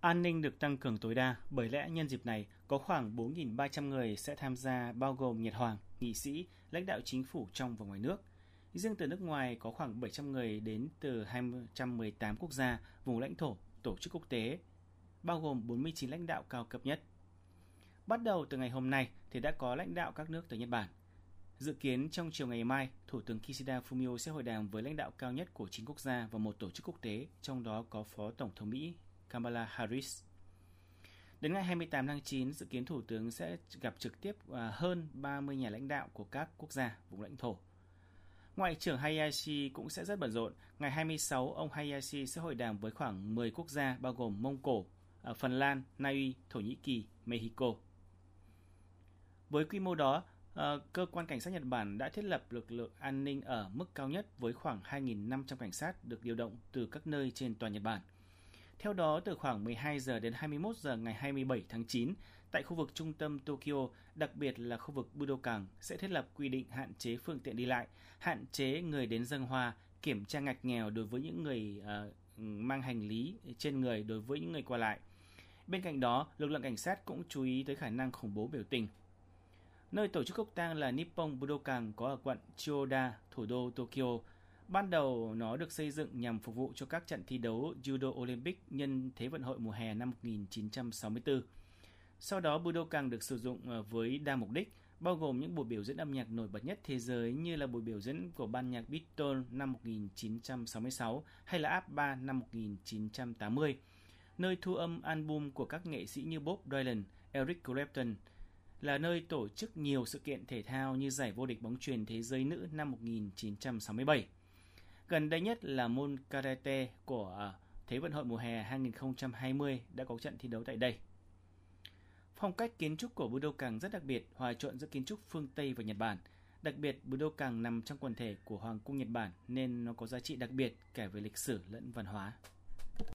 An ninh được tăng cường tối đa, bởi lẽ nhân dịp này có khoảng 4.300 người sẽ tham gia bao gồm Nhật Hoàng, nghị sĩ, lãnh đạo chính phủ trong và ngoài nước. Riêng từ nước ngoài có khoảng 700 người đến từ 218 quốc gia, vùng lãnh thổ, tổ chức quốc tế, bao gồm 49 lãnh đạo cao cấp nhất. Bắt đầu từ ngày hôm nay thì đã có lãnh đạo các nước từ Nhật Bản. Dự kiến trong chiều ngày mai, Thủ tướng Kishida Fumio sẽ hội đàm với lãnh đạo cao nhất của chín quốc gia và một tổ chức quốc tế, trong đó có Phó Tổng thống Mỹ Kamala Harris. Đến ngày 28 tháng 9, dự kiến Thủ tướng sẽ gặp trực tiếp à, hơn 30 nhà lãnh đạo của các quốc gia, vùng lãnh thổ. Ngoại trưởng Hayashi cũng sẽ rất bận rộn. Ngày 26, ông Hayashi sẽ hội đàm với khoảng 10 quốc gia bao gồm Mông Cổ, à, Phần Lan, Na Uy, Thổ Nhĩ Kỳ, Mexico. Với quy mô đó, à, cơ quan cảnh sát Nhật Bản đã thiết lập lực lượng an ninh ở mức cao nhất với khoảng 2.500 cảnh sát được điều động từ các nơi trên toàn Nhật Bản – theo đó, từ khoảng 12 giờ đến 21 giờ ngày 27 tháng 9, tại khu vực trung tâm Tokyo, đặc biệt là khu vực Budokan, sẽ thiết lập quy định hạn chế phương tiện đi lại, hạn chế người đến dân hoa, kiểm tra ngạch nghèo đối với những người uh, mang hành lý trên người đối với những người qua lại. Bên cạnh đó, lực lượng cảnh sát cũng chú ý tới khả năng khủng bố biểu tình. Nơi tổ chức cốc tang là Nippon Budokan có ở quận Chiyoda, thủ đô Tokyo, Ban đầu nó được xây dựng nhằm phục vụ cho các trận thi đấu Judo Olympic nhân Thế vận hội mùa hè năm 1964. Sau đó Budokan được sử dụng ờ, với đa mục đích, bao gồm những buổi biểu diễn âm nhạc nổi bật nhất thế giới như là buổi biểu diễn của ban nhạc Beatles năm 1966 hay là Abba năm 1980, nơi thu âm album của các nghệ sĩ như Bob Dylan, Eric Clapton, là nơi tổ chức nhiều sự kiện thể thao như giải vô địch bóng truyền thế giới nữ năm 1967. Gần đây nhất là môn karate của à, Thế vận hội mùa hè 2020 đã có trận thi đấu tại đây. Phong cách kiến trúc của Budokan rất đặc biệt, hòa trộn giữa kiến trúc phương Tây và Nhật Bản. Đặc biệt, Budokan nằm trong quần thể của Hoàng cung Nhật Bản nên nó có giá trị đặc biệt cả về lịch sử lẫn văn hóa.